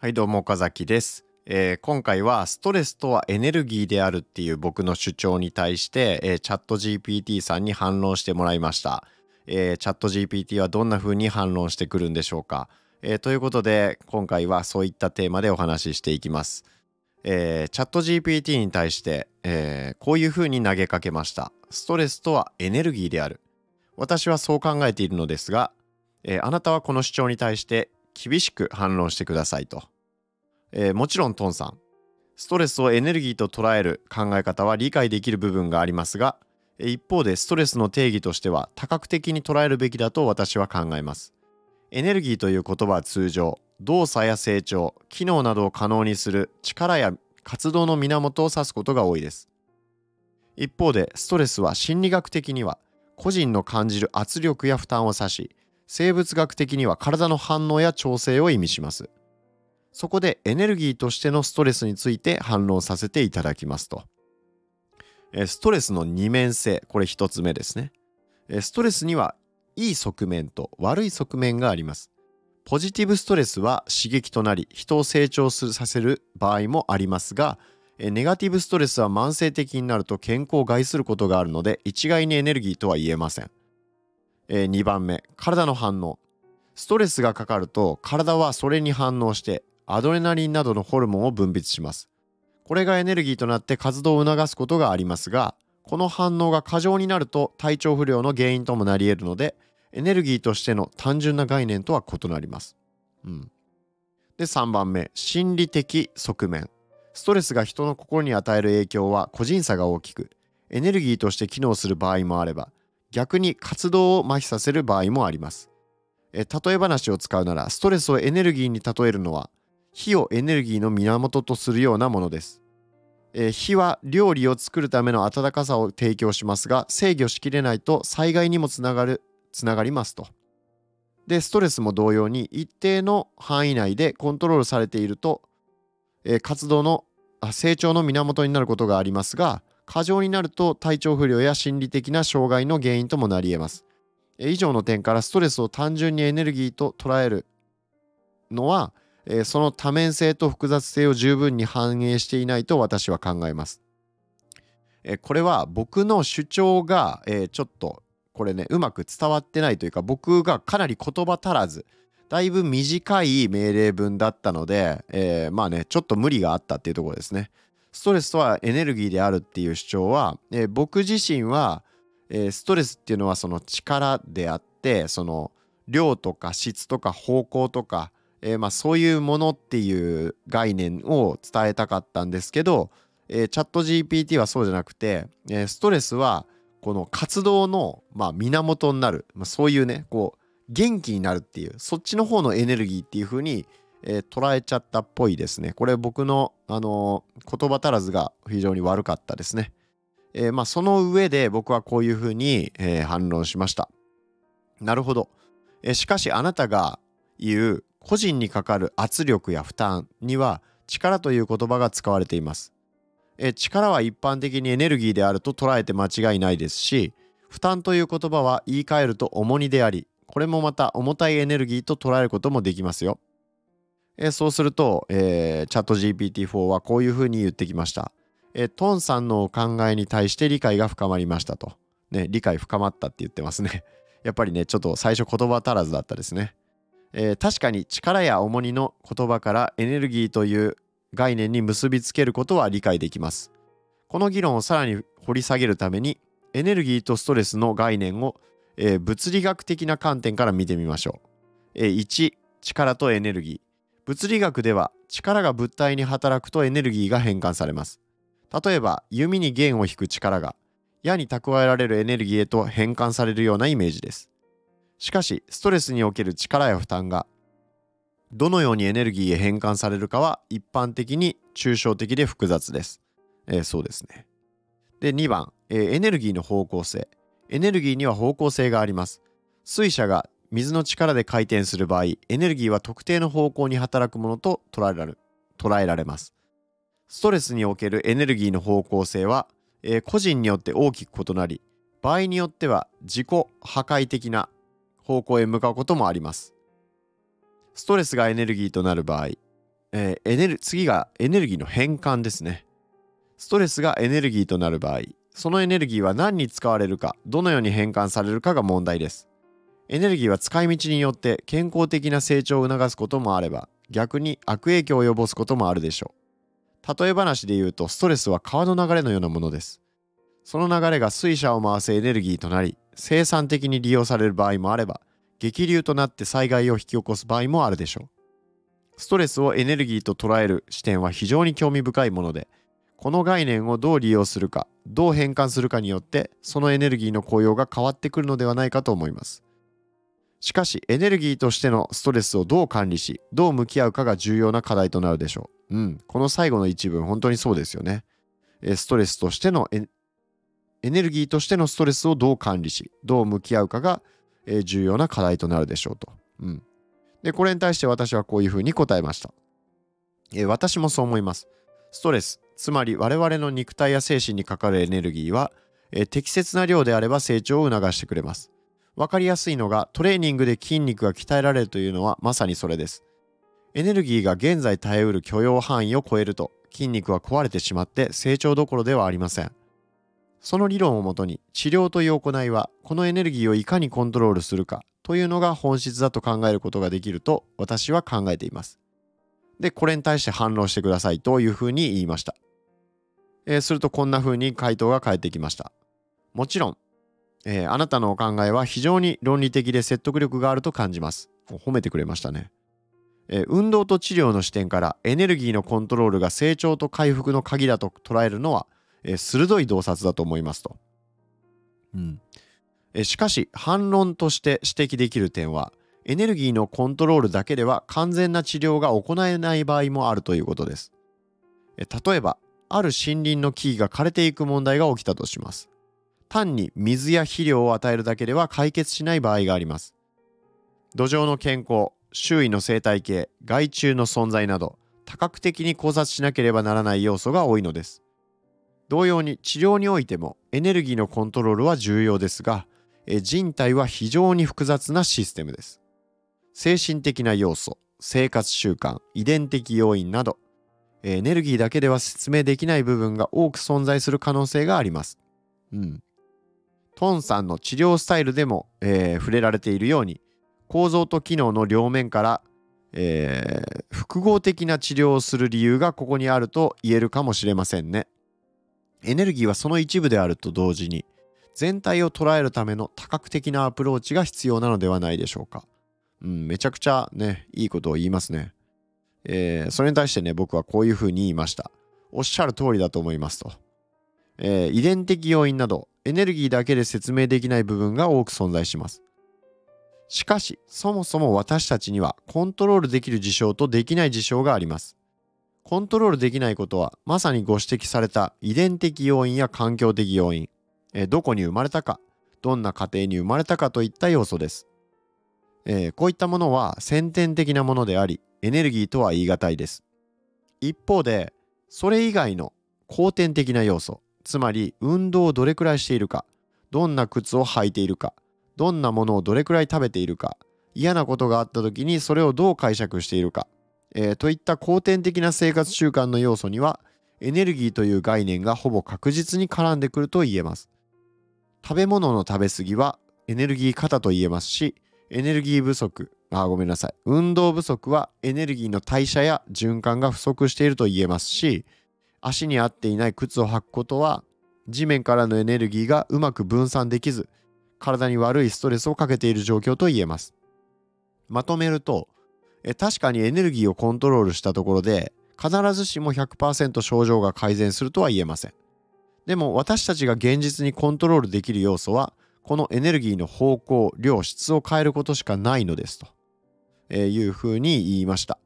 はいどうも岡崎です、えー今回はストレスとはエネルギーであるっていう僕の主張に対して、えーチャット GPT さんに反論してもらいました、えーチャット GPT はどんな風に反論してくるんでしょうか、えーということで今回はそういったテーマでお話ししていきます、えーチャット GPT に対して、えーこういう風に投げかけました。ストレスとはエネルギーである。私はそう考えているのですが、えーあなたはこの主張に対して厳しく反論してくださいと。えーもちろんトンさん、ストレスをエネルギーと捉える考え方は理解できる部分がありますが、一方でストレスの定義としては多角的に捉えるべきだと私は考えます。エネルギーという言葉は通常、動作や成長、機能などを可能にする力や活動の源を指すことが多いです。一方で、ストレスは心理学的には個人の感じる圧力や負担を指し、生物学的には体の反応や調整を意味します。そこでエネルギーとしてのストレスについて反論させていただきますと。ストレスの二面性、これ一つ目ですね。ストレスにはいい側面と悪い側面があります。ポジティブストレスは刺激となり人を成長させる場合もありますが、ネガティブストレスは慢性的になると健康を害することがあるので一概にエネルギーとは言えません。え2番目体の反応。ストレスがかかると体はそれに反応してアドレナリンなどのホルモンを分泌します。これがエネルギーとなって活動を促すことがありますがこの反応が過剰になると体調不良の原因ともなり得るのでエネルギーとしての単純な概念とは異なります、うん、で3番目心理的側面。ストレスが人の心に与える影響は個人差が大きくエネルギーとして機能する場合もあれば逆に活動を麻痺させる場合もあります。え例え話を使うならストレスをエネルギーに例えるのは火をエネルギーの源とするようなものです。え火は料理を作るための温かさを提供しますが制御しきれないと災害にもつながるつながりますと。でストレスも同様に一定の範囲内でコントロールされていると、えー活動のあ成長の源になることがありますが過剰になると体調不良や心理的な障害の原因ともなり得ます。以上の点からストレスを単純にエネルギーと捉えるのは、その多面性と複雑性を十分に反映していないと私は考えます。これは僕の主張が、ちょっとこれねうまく伝わってないというか僕がかなり言葉足らずだいぶ短い命令文だったので、えーまあねちょっと無理があったっていうところですね。ストレスとはエネルギーであるっていう主張は、えー僕自身は、えーストレスっていうのはその力であってその量とか質とか方向とか、えーまあ、そういうものっていう概念を伝えたかったんですけど、えチャット GPT はそうじゃなくて、えストレスはこの活動の、まあ、源になる、まあ、そういうねこう元気になるっていうそっちの方のエネルギーっていう風にえー捉えちゃったっぽいですね。これ僕の、あのー言葉足らずが非常に悪かったですね。えーまあその上で僕はこういうふうに、え反論しました。なるほど。えしかしあなたが言う個人にかかる圧力や負担には力という言葉が使われています。え力は一般的にエネルギーであると捉えて間違いないですし負担という言葉は言い換えると重荷でありこれもまた重たいエネルギーと捉えることもできますよ。えーそうすると、えーチャット GPT-4 はこういうふうに言ってきました。えートンさんのお考えに対して理解が深まりましたと。ね、理解深まったって言ってますね。やっぱりね、ちょっと最初言葉足らずだったですね。えー確かに力や重荷の言葉からエネルギーという概念に結びつけることは理解できます。この議論をさらに掘り下げるために、エネルギーとストレスの概念を、えー物理学的な観点から見てみましょう。えー1、力とエネルギー。物理学では力が物体に働くとエネルギーが変換されます。例えば弓に弦を引く力が矢に蓄えられるエネルギーへと変換されるようなイメージです。しかしストレスにおける力や負担がどのようにエネルギーへ変換されるかは一般的に抽象的で複雑です。えーそうですね。で2番、えーエネルギーの方向性。エネルギーには方向性があります。水車が水の力で回転する場合、エネルギーは特定の方向に働くものと捉えられ捉えられます。ストレスにおけるエネルギーの方向性は、えー個人によって大きく異なり、場合によっては自己破壊的な方向へ向かうこともあります。ストレスがエネルギーとなる場合、えーエネル次がエネルギーの変換ですね。ストレスがエネルギーとなる場合、そのエネルギーは何に使われるか、どのように変換されるかが問題です。エネルギーは使い道によって健康的な成長を促すこともあれば、逆に悪影響を及ぼすこともあるでしょう。例え話で言うと、ストレスは川の流れのようなものです。その流れが水車を回すエネルギーとなり、生産的に利用される場合もあれば、激流となって災害を引き起こす場合もあるでしょう。ストレスをエネルギーと捉える視点は非常に興味深いもので、この概念をどう利用するか、どう変換するかによって、そのエネルギーの効用が変わってくるのではないかと思います。しかし、エネルギーとしてのストレスをどう管理し、どう向き合うかが重要な課題となるでしょう。うん、この最後の一文、本当にそうですよね。えストレスとしてのエエネルギーとしてのストレスをどう管理し、どう向き合うかが、え重要な課題となるでしょうと。うん。で、これに対して私はこういうふうに答えました。え私もそう思います。ストレス、つまり我々の肉体や精神にかかるエネルギーは、え適切な量であれば成長を促してくれます。わかりやすいのがトレーニングで筋肉が鍛えられるというのはまさにそれです。エネルギーが現在耐えうる許容範囲を超えると筋肉は壊れてしまって成長どころではありません。その理論をもとに治療という行いはこのエネルギーをいかにコントロールするかというのが本質だと考えることができると私は考えています。で、これに対して反論してくださいというふうに言いました。えーするとこんな風に回答が返ってきました。もちろん、えーあなたのお考えは非常に論理的で説得力があると感じます。褒めてくれましたね。えー運動と治療の視点からエネルギーのコントロールが成長と回復の鍵だと捉えるのは、えー鋭い洞察だと思いますと。うんえーしかし反論として指摘できる点はエネルギーのコントロールだけでは完全な治療が行えない場合もあるということです。えー例えばある森林の木々が枯れていく問題が起きたとします。単に水や肥料を与えるだけでは解決しない場合があります。土壌の健康、周囲の生態系、害虫の存在など多角的に考察しなければならない要素が多いのです。同様に治療においてもエネルギーのコントロールは重要ですが、人体は非常に複雑なシステムです。精神的な要素、生活習慣、遺伝的要因など、エネルギーだけでは説明できない部分が多く存在する可能性があります。うん。トンさんの治療スタイルでも、えー触れられているように、構造と機能の両面から、えー複合的な治療をする理由がここにあると言えるかもしれませんね。エネルギーはその一部であると同時に、全体を捉えるための多角的なアプローチが必要なのではないでしょうか。うん、めちゃくちゃね、いいことを言いますね。えーそれに対してね、僕はこういうふうに言いました。おっしゃる通りだと思いますと。えー遺伝的要因など、エネルギーだけで説明できない部分が多く存在します。しかし、そもそも私たちにはコントロールできる事象とできない事象があります。コントロールできないことは、まさにご指摘された遺伝的要因や環境的要因、えどこに生まれたか、どんな家庭に生まれたかといった要素です。えーこういったものは先天的なものであり、エネルギーとは言い難いです。一方で、それ以外の後天的な要素、つまり運動をどれくらいしているか、どんな靴を履いているか、どんなものをどれくらい食べているか、嫌なことがあった時にそれをどう解釈しているか、えーといった後天的な生活習慣の要素には、エネルギーという概念がほぼ確実に絡んでくると言えます。食べ物の食べ過ぎはエネルギー過多と言えますし、エネルギー不足、あ、ごめんなさい。運動不足はエネルギーの代謝や循環が不足していると言えますし、足に合っていない靴を履くことは、地面からのエネルギーがうまく分散できず、体に悪いストレスをかけている状況と言えます。まとめると、え確かにエネルギーをコントロールしたところで、必ずしも100%症状が改善するとは言えません。でも私たちが現実にコントロールできる要素は、このエネルギーの方向、量、質を変えることしかないのですと、えーいうふうに言いました。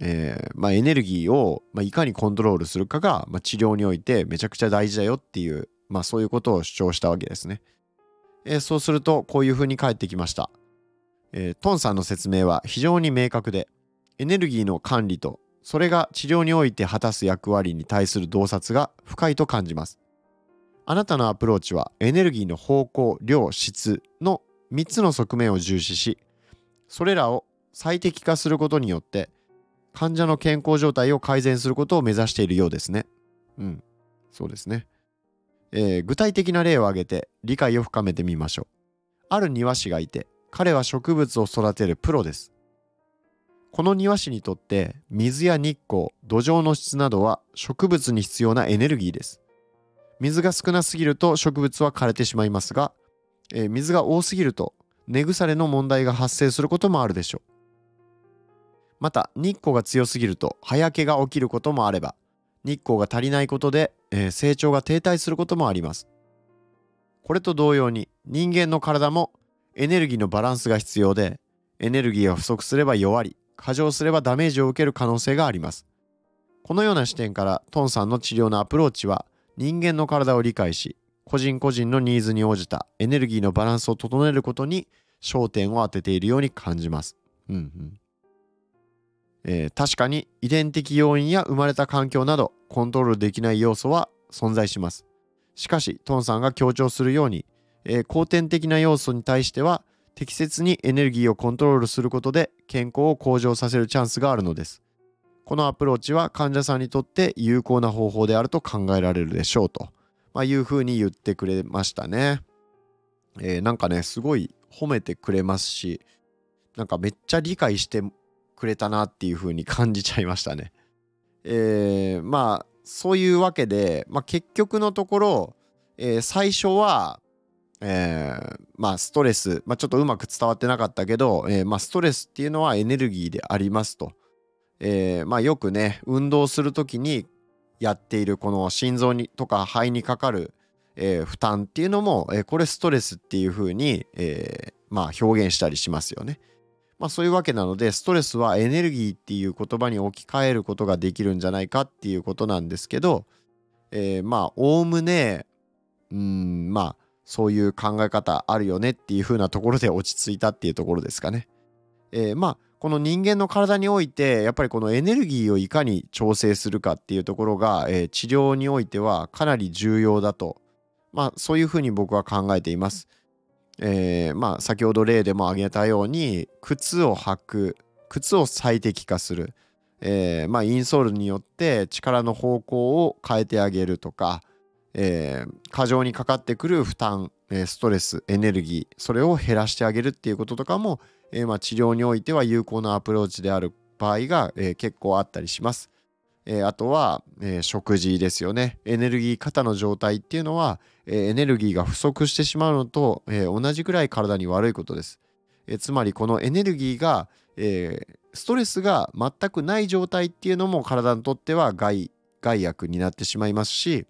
えーまあ、エネルギーを、まあ、いかにコントロールするかが、まあ、治療においてめちゃくちゃ大事だよっていう、まあ、そういうことを主張したわけですね。えーそうするとこういうふうに返ってきました。えートンさんの説明は非常に明確でエネルギーの管理とそれが治療において果たす役割に対する洞察が深いと感じます。あなたのアプローチはエネルギーの方向、量、質の3つの側面を重視し、それらを最適化することによって、患者の健康状態を改善することを目指しているようですね。うん、そうですね。えー、具体的な例を挙げて理解を深めてみましょう。ある庭師がいて、彼は植物を育てるプロです。この庭師にとって水や日光、土壌の質などは植物に必要なエネルギーです。水が少なすぎると植物は枯れてしまいますが、えー、水が多すぎると根腐れの問題が発生することもあるでしょう。また日光が強すぎると葉焼けが起きることもあれば日光が足りないことで、えー、成長が停滞することもあります。これと同様に人間の体もエネルギーのバランスが必要でエネルギーが不足すれば弱り過剰すればダメージを受ける可能性があります。このような視点からトンさんの治療のアプローチは人間の体を理解し個人個人のニーズに応じたエネルギーのバランスを整えることに焦点を当てているように感じます。うんうんえー、確かに遺伝的要因や生まれた環境などコントロールできない要素は存在します。しかしトンさんが強調するように、えー、後天的な要素に対しては適切にエネルギーをコントロールすることで健康を向上させるチャンスがあるのです。このアプローチは患者さんにとって有効な方法であると考えられるでしょうと、まあ、いうふうに言ってくれましたね。えー、なんかねすごい褒めてくれますしなんかめっちゃ理解してくれたなっていう風に感じちゃいましたね。えー、まあそういうわけで、まあ、結局のところ、えー、最初は、えー、まあストレス、まあ、ちょっとうまく伝わってなかったけど、えー、まあ、ストレスっていうのはエネルギーでありますと。えー、まあ、よくね運動する時にやっているこの心臓にとか肺にかかる、えー、負担っていうのも、えー、これストレスっていう風に、えー、まあ表現したりしますよね。まあ、そういうわけなのでストレスはエネルギーっていう言葉に置き換えることができるんじゃないかっていうことなんですけど、えー、まあおおむねうんまあそういう考え方あるよねっていう風なところで落ち着いたっていうところですかね。えー、まあこの人間の体においてやっぱりこのエネルギーをいかに調整するかっていうところが、えー、治療においてはかなり重要だとまあそういうふうに僕は考えています。えー、まあ先ほど例でも挙げたように靴を履く靴を最適化する、えー、まあインソールによって力の方向を変えてあげるとか、えー、過剰にかかってくる負担、えストレスエネルギーそれを減らしてあげるっていうこととかも、えまあ、治療においては有効なアプローチである場合が、え結構あったりします。えー、あとは、えー、食事ですよね。エネルギー過多の状態っていうのは、えー、エネルギーが不足してしまうのと、え同じぐらい体に悪いことです、えつまりこのエネルギーが、えストレスが全くない状態っていうのも体にとっては害害悪になってしまいますし、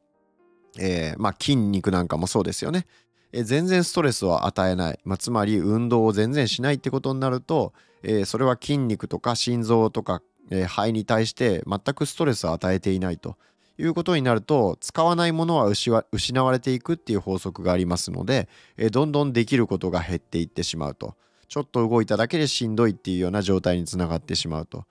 えまあ、筋肉なんかもそうですよね、え全然ストレスを与えない、まあ、つまり運動を全然しないってことになると、えそれは筋肉とか心臓とかえ、肺に対して全くストレスを与えていないと。いうことになると使わないものは失われていくっていう法則がありますので、え、どんどんできることが減っていってしまうと。ちょっと動いただけでしんどいっていうような状態につながってしまうと。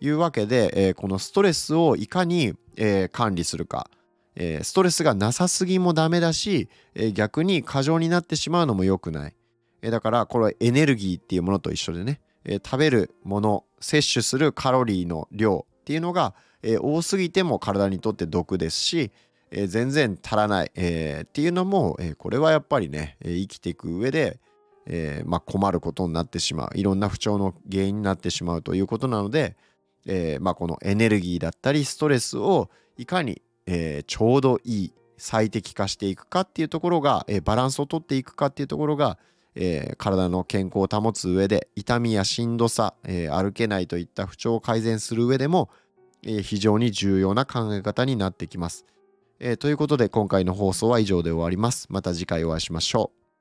いうわけで、え、このストレスをいかに、え管理するか、えストレスがなさすぎもダメだし、え逆に過剰になってしまうのも良くない、えだからこれはエネルギーっていうものと一緒でね。えー、食べるもの摂取するカロリーの量っていうのが、えー、多すぎても体にとって毒ですし、えー、全然足らない、えっていうのも、えこれはやっぱりね、生きていく上で、えまあ、困ることになってしまういろんな不調の原因になってしまうということなので、えまあ、このエネルギーだったりストレスをいかに、えちょうどいい最適化していくかっていうところが、えバランスをとっていくかっていうところが、えー、体の健康を保つ上で痛みやしんどさ、えー、歩けないといった不調を改善する上でも、えー、非常に重要な考え方になってきます、えということで今回の放送は以上で終わります。また次回お会いしましょう。